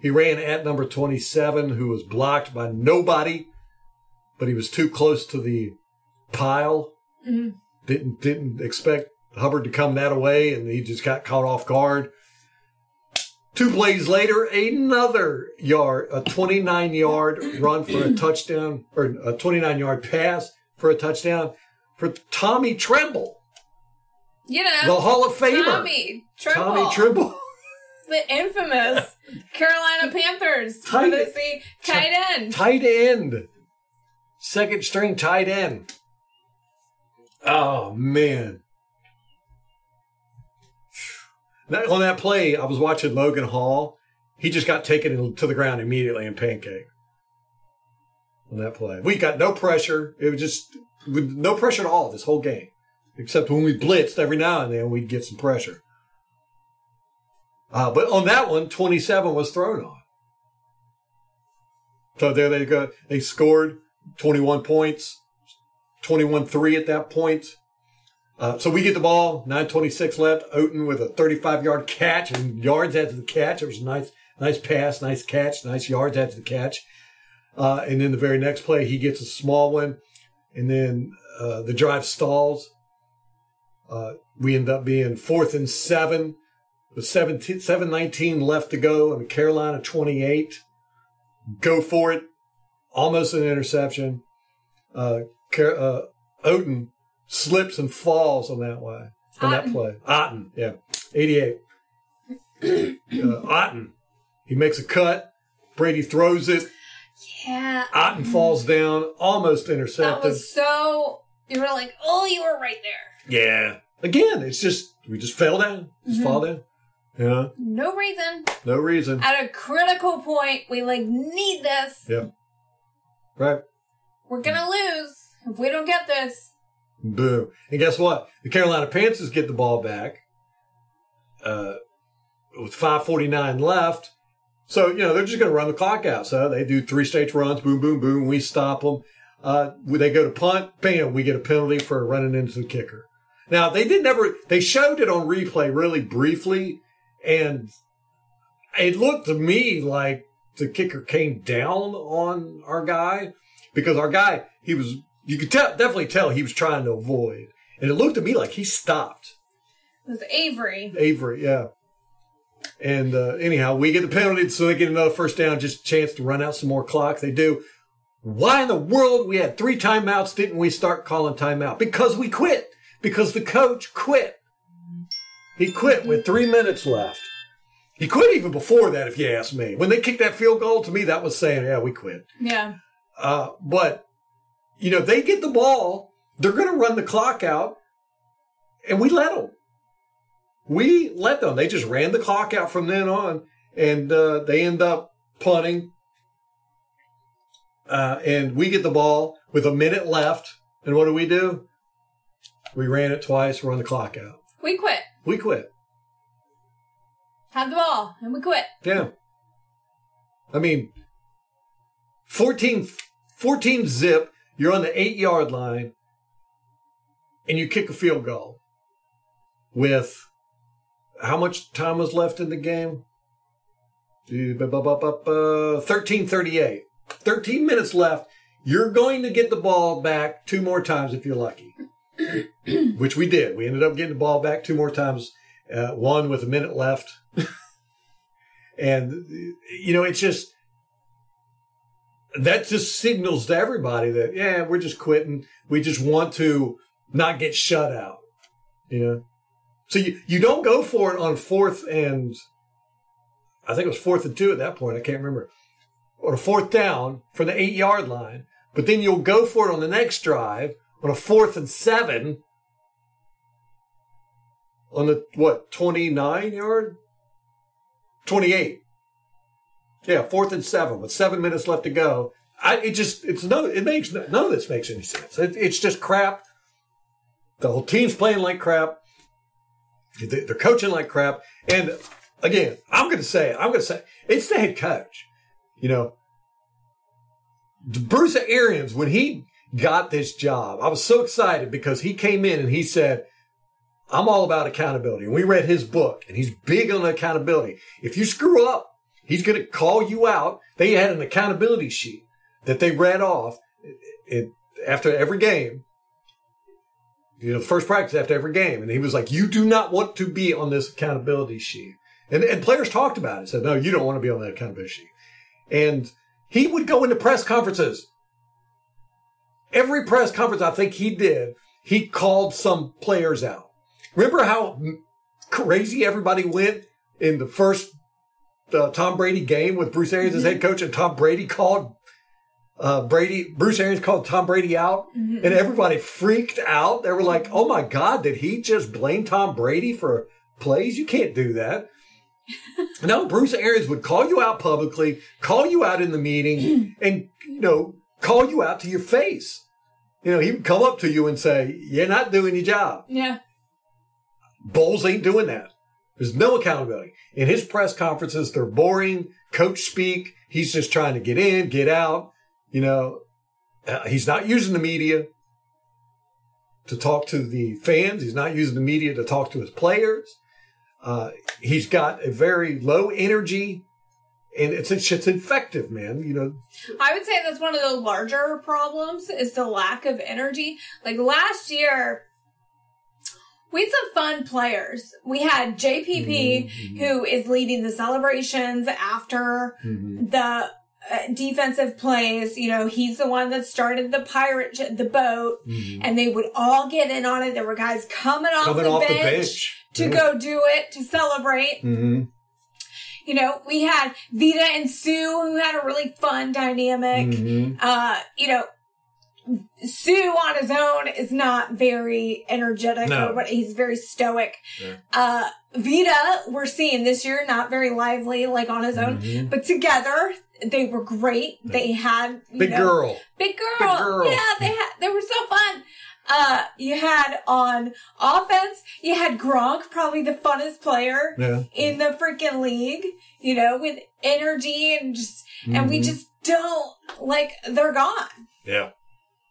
He ran at number 27, who was blocked by nobody, but he was too close to the pile. Mhm. Didn't didn't expect Hubbard to come that way, and he just got caught off guard. Two plays later, another yard, a 29 yard run for a touchdown, or a 29 yard pass for a touchdown for Tommy Tremble, You know, the Hall of Famer. Tommy Trimble, Tommy Tremble. the infamous Carolina Panthers Tight- fantasy tight end. tight end. Second string tight end. Oh, man. That, on that play, I was watching Logan Hall. He just got taken to the ground immediately and pancake. On that play. We got no pressure. It was just with no pressure at all this whole game. Except when we blitzed every now and then, we'd get some pressure. Uh, but on that one, 27 was thrown on. So there they go. They scored 21 points, 21 3 at that point. Uh, so we get the ball, 9.26 left. Otton with a 35 yard catch and yards after the catch. It was a nice, nice pass, nice catch, nice yards after the catch. Uh, and then the very next play, he gets a small one. And then uh, the drive stalls. Uh, we end up being fourth and seven with 17, 719 left to go and Carolina 28 go for it. Almost an interception. Uh, Car- uh, Otton slips and falls on that way, on that play. Otton, yeah. 88. uh, Otton. He makes a cut. Brady throws it. Yeah, Otton falls down, almost intercepted. that was so. You were like, oh, you were right there. yeah. Again, it's just, we just fell down. Just fall down. Yeah. No reason. No reason. At a critical point, we like need this. Yeah. Right. We're gonna lose if we don't get this. Boom. And guess what? The Carolina Panthers get the ball back uh, with 5.49 left. So, you know, they're just going to run the clock out. So they do three stage runs, boom, boom, boom. We stop them. Uh, they go to punt, bam, we get a penalty for running into the kicker. Now, they did never, they showed it on replay really briefly, and it looked to me like the kicker came down on our guy because our guy, he was, you could tell, definitely tell he was trying to avoid. And it looked to me like he stopped. It was Avery. Avery, yeah. And uh, anyhow, we get the penalty, so they get another first down, just a chance to run out some more clock. They do. Why in the world we had three timeouts? Didn't we start calling timeout? Because we quit. Because the coach quit. He quit with three minutes left. He quit even before that, if you ask me. When they kicked that field goal, to me, that was saying, yeah, we quit. Yeah. Uh, but, you know, they get the ball, they're going to run the clock out, and we let them. We let them. They just ran the clock out from then on, and uh, they end up punting. Uh, and we get the ball with a minute left. And what do we do? We ran it twice, run the clock out. We quit. We quit. Had the ball and we quit. Yeah. I mean, 14, 14 zip, you're on the eight yard line, and you kick a field goal with how much time was left in the game? 1338. 13 minutes left. You're going to get the ball back two more times if you're lucky, <clears throat> which we did. We ended up getting the ball back two more times, uh, one with a minute left. <laughs> and, you know, it's just, that just signals to everybody that, yeah, we're just quitting. We just want to not get shut out, you know? So you, you don't go for it on fourth and I think it was fourth and two at that point. I can't remember. Or a fourth down from the eight yard line. But then you'll go for it on the next drive on a fourth and seven on the what, 29 yard? 28. Yeah, fourth and seven with seven minutes left to go. I, it just, it's no, it makes, none of this makes any sense. It, it's just crap. The whole team's playing like crap. They're coaching like crap. And again, I'm going to say. I'm going to say it's the head coach. You know, Bruce Arians, when he got this job, I was so excited because he came in and he said, I'm all about accountability. And we read his book and he's big on accountability. If you screw up, he's going to call you out. They had an accountability sheet that they read off it, after every game you know, the first practice after every game. And he was like, you do not want to be on this accountability sheet. And, and players talked about it, said, no, you don't want to be on that accountability sheet. And he would go into press conferences. Every press conference I think he did, he called some players out. Remember how crazy everybody went in the first uh, Tom Brady game with Bruce Arians as head coach, and Tom Brady called uh, Brady, Bruce Arians called Tom Brady out, mm-hmm. and everybody freaked out. They were like, "Oh my God, did he just blame Tom Brady for plays? You can't do that." <laughs> no, Bruce Arians would call you out publicly, call you out in the meeting, <clears throat> and you know, call you out to your face. You know, he would come up to you and say, "You're not doing your job." Yeah. Bowles ain't doing that. There's no accountability. In his press conferences, they're boring, coach speak. He's just trying to get in, get out. You know, uh, he's not using the media to talk to the fans. He's not using the media to talk to his players. Uh, he's got a very low energy, and it's it's effective, man. You know, I would say that's one of the larger problems is the lack of energy. Like last year, we had some fun players. We had JPP, mm-hmm. who is leading the celebrations after mm-hmm. the uh, defensive plays. You know, he's the one that started the pirate j- the boat, mm-hmm. and they would all get in on it. There were guys coming off, coming the, off bench the, bench to yeah. go do it to celebrate. Mm-hmm. You know, we had Vita and Suh who had a really fun dynamic. Mm-hmm. Uh, you know, Suh on his own is not very energetic no. or what he's very stoic. Yeah. Uh, Vita, we're seeing this year, not very lively, like on his own, mm-hmm. but together they were great. They had big know, girl, big girl, big girl. Yeah, they had they were so fun. Uh, you had on offense, you had Gronk, probably the funnest player Yeah. in the freaking league, you know, with energy and just, and we Mhm. just don't, like, they're gone. Yeah.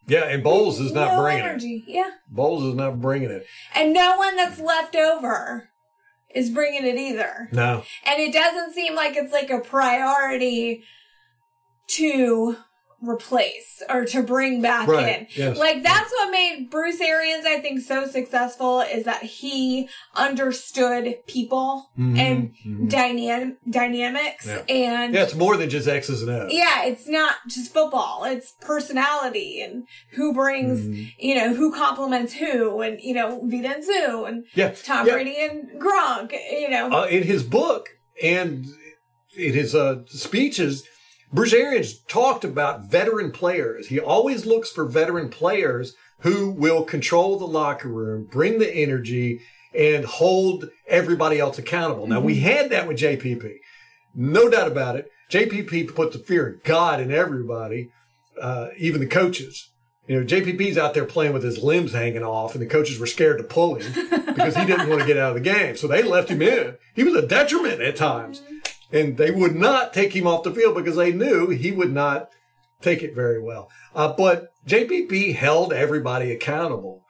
Yeah, and Bowles is not no bringing energy. Yeah. it. Bowles is not bringing it. And no one that's left over is bringing it either. No. And it doesn't seem like it's like a priority to replace or to bring back Right, in. yes. Like that's what made Bruce Arians, I think, so successful is that he understood people Mhm, and mhm. dynam- dynamics Yeah. and Yeah, it's more than just X's and O's. yeah, it's not just football. It's personality and who brings, Mhm. you know, who compliments who and, you know, Vita and Suh and Yeah. Tom yeah. Brady and Gronk, you know. Uh, in his book and in his uh, speeches, Bruce Arians talked about veteran players. He always looks for veteran players who will control the locker room, bring the energy, and hold everybody else accountable. Now, we had that with JPP. No doubt about it. JPP put the fear of God in everybody, uh, even the coaches. You know, JPP's out there playing with his limbs hanging off, and the coaches were scared to pull him because he didn't want to get out of the game. So they left him in. He was a detriment at times. And they would not take him off the field because they knew he would not take it very well. Uh, but JPP held everybody accountable.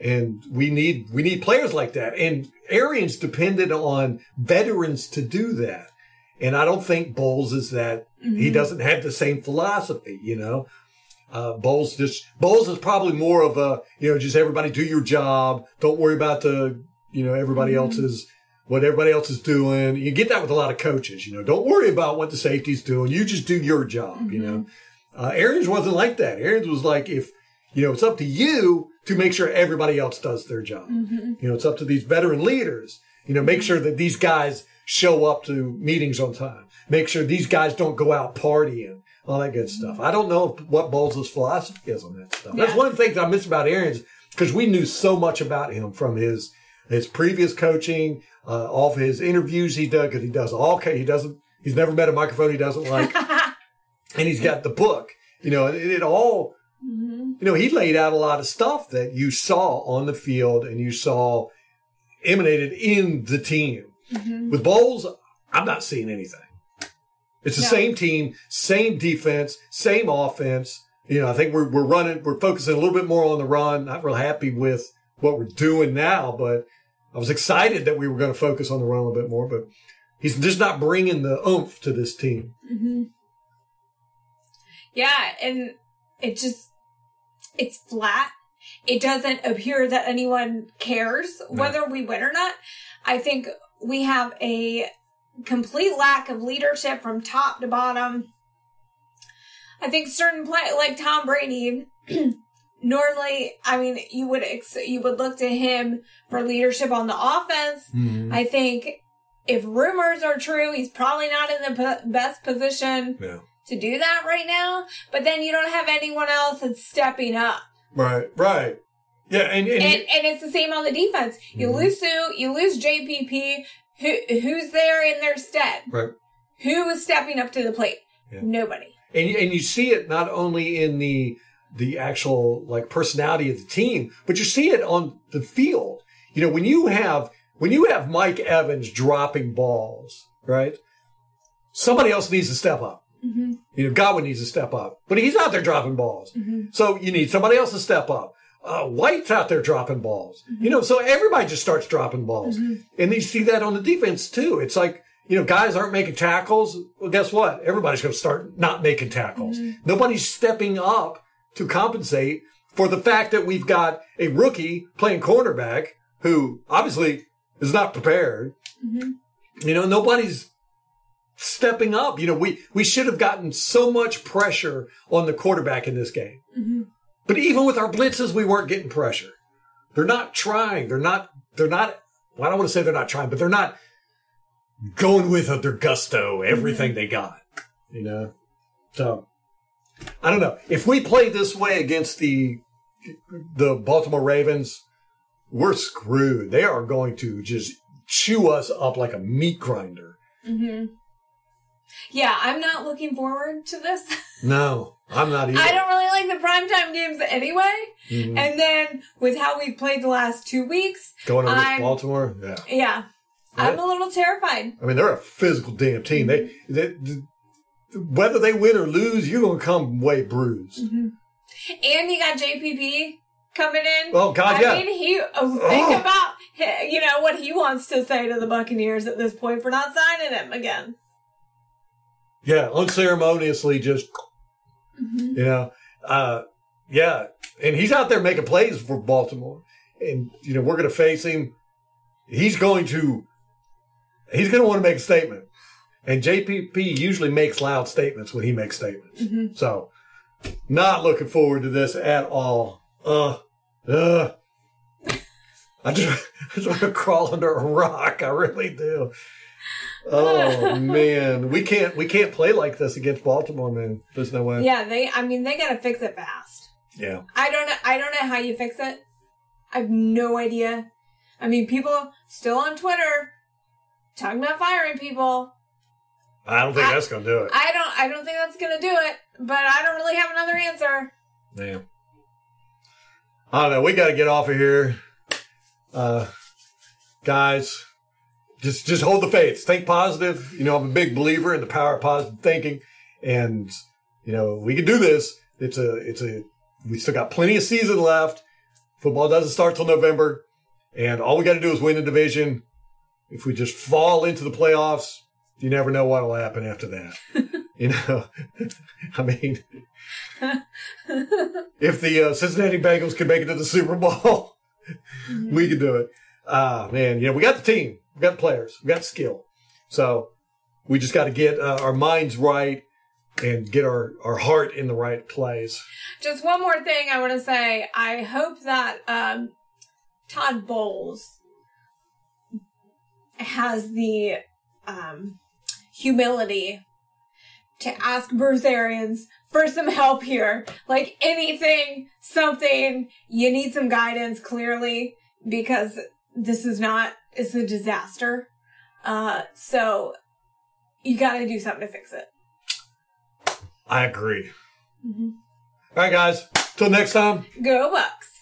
And we need, we need players like that. And Arians depended on veterans to do that. And I don't think Bowles is that. He doesn't have the same philosophy, you know. Uh, Bowles just Bowles is probably more of a you know just everybody do your job. Don't worry about the you know everybody else's what everybody else is doing. You get that with a lot of coaches. You know, don't worry about what the safety's doing. You just do your job. You know, mm-hmm. uh, Arians wasn't like that. Arians was like if you know it's up to you to make sure everybody else does their job. Mm-hmm. You know, it's up to these veteran leaders. You know, make sure that these guys show up to meetings on time. Make sure these guys don't go out partying, all that good stuff. Mm-hmm. I don't know what Bowles' philosophy is on that stuff. That's one thing the things I miss about Arians because we knew so much about him from his his previous coaching, uh, off his interviews he does because he does all he doesn't he's never met a microphone he doesn't like, <laughs> and he's got the book. You know, it, it all you know, he laid out a lot of stuff that you saw on the field and you saw emanated in the team. With Bowles, I'm not seeing anything. It's the No. same team, same defense, same offense. You know, I think we're, we're running, we're focusing a little bit more on the run. Not real happy with what we're doing now, but I was excited that we were going to focus on the run a little bit more, but he's just not bringing the oomph to this team. Mm-hmm. Yeah, and it just it's flat. It doesn't appear that anyone cares whether we win or not. I think we have a complete lack of leadership from top to bottom. I think certain play like Tom Brady <clears throat> normally I mean you would ex- you would look to him for leadership on the offense. I think if rumors are true, he's probably not in the p- best position Yeah. to do that right now. But then you don't have anyone else that's stepping up. Right, right. Yeah, and, and, And, and it's the same on the defense. You Mhm. lose Suh, you lose JPP. Who, who's there in their stead? right. Who is stepping up to the plate? Yeah. Nobody. and and you see it not only in the the actual like personality of the team, but you see it on the field. You know, when you have when you have Mike Evans dropping balls, right? Somebody else needs to step up. Mm-hmm. You know, Godwin needs to step up, but he's out there dropping balls. Mhm. So you need somebody else to step up. Uh, White's out there dropping balls. You know, so everybody just starts dropping balls. And you see that on the defense too. It's like, you know, guys aren't making tackles. Well, guess what? Everybody's going to start not making tackles. Nobody's stepping up to compensate for the fact that we've got a rookie playing cornerback who obviously is not prepared. Mm-hmm. You know, nobody's stepping up. You know, we, we should have gotten so much pressure on the quarterback in this game. Mm-hmm. But even with our blitzes, we weren't getting pressure. They're not trying. They're not, they're not, well, I don't want to say they're not trying, but they're not going with their gusto, everything mm-hmm. they got, you know? So, I don't know. If we play this way against the, the Baltimore Ravens, we're screwed. They are going to just chew us up like a meat grinder. Mm-hmm. Yeah, I'm not looking forward to this. <laughs> No. I'm not either. I don't really like the primetime games anyway. Mhm. And then with how we've played the last two weeks, Going to I'm- Baltimore, yeah. yeah, I'm a little terrified. I mean, they're a physical damn team. They, they, th- whether they win or lose, you're going to come way bruised. And you got JPP coming in. Oh, God, I yeah. mean, he oh, think Oh. about you know what he wants to say to the Buccaneers at this point for not signing him again. Yeah, unceremoniously, just Mm-hmm. you know, uh, yeah, and he's out there making plays for Baltimore, and you know we're going to face him. He's going to, he's going to want to make a statement, and JPP usually makes loud statements when he makes statements. Mm-hmm. So, not looking forward to this at all. Uh, uh. I just, <laughs> I just want to crawl under a rock. I really do. Oh <laughs> man, we can't we can't play like this against Baltimore, man. There's no way. Yeah, they. I mean, they got to fix it fast. Yeah. I don't know. I don't know how you fix it. I have no idea. I mean, people still on Twitter talking about firing people. I don't think I- that's gonna do it. I don't. I don't think that's gonna do it. But I don't really have another answer. Yeah. I don't know. We got to get off of here, uh, guys. Just just hold the faith. Think positive. You know, I'm a big believer in the power of positive thinking, and you know we can do this. It's a it's a we still got plenty of season left. Football doesn't start till November, and all we got to do is win the division. If we just fall into the playoffs, you never know what will happen after that. <laughs> you know, <laughs> I mean, if the uh, Cincinnati Bengals can make it to the Super Bowl, <laughs> we can do it. Ah, man, you know, we got the team, we got the players, we got the skill. So we just got to get uh, our minds right and get our, our heart in the right place. Just one more thing I want to say. I hope that um, Todd Bowles has the um, humility to ask Bruce Arians for some help here. Like anything, something, you need some guidance clearly because this is not, it's a disaster. Uh, so you got to do something to fix it. I agree. All right, guys. Till next time. Go Bucs.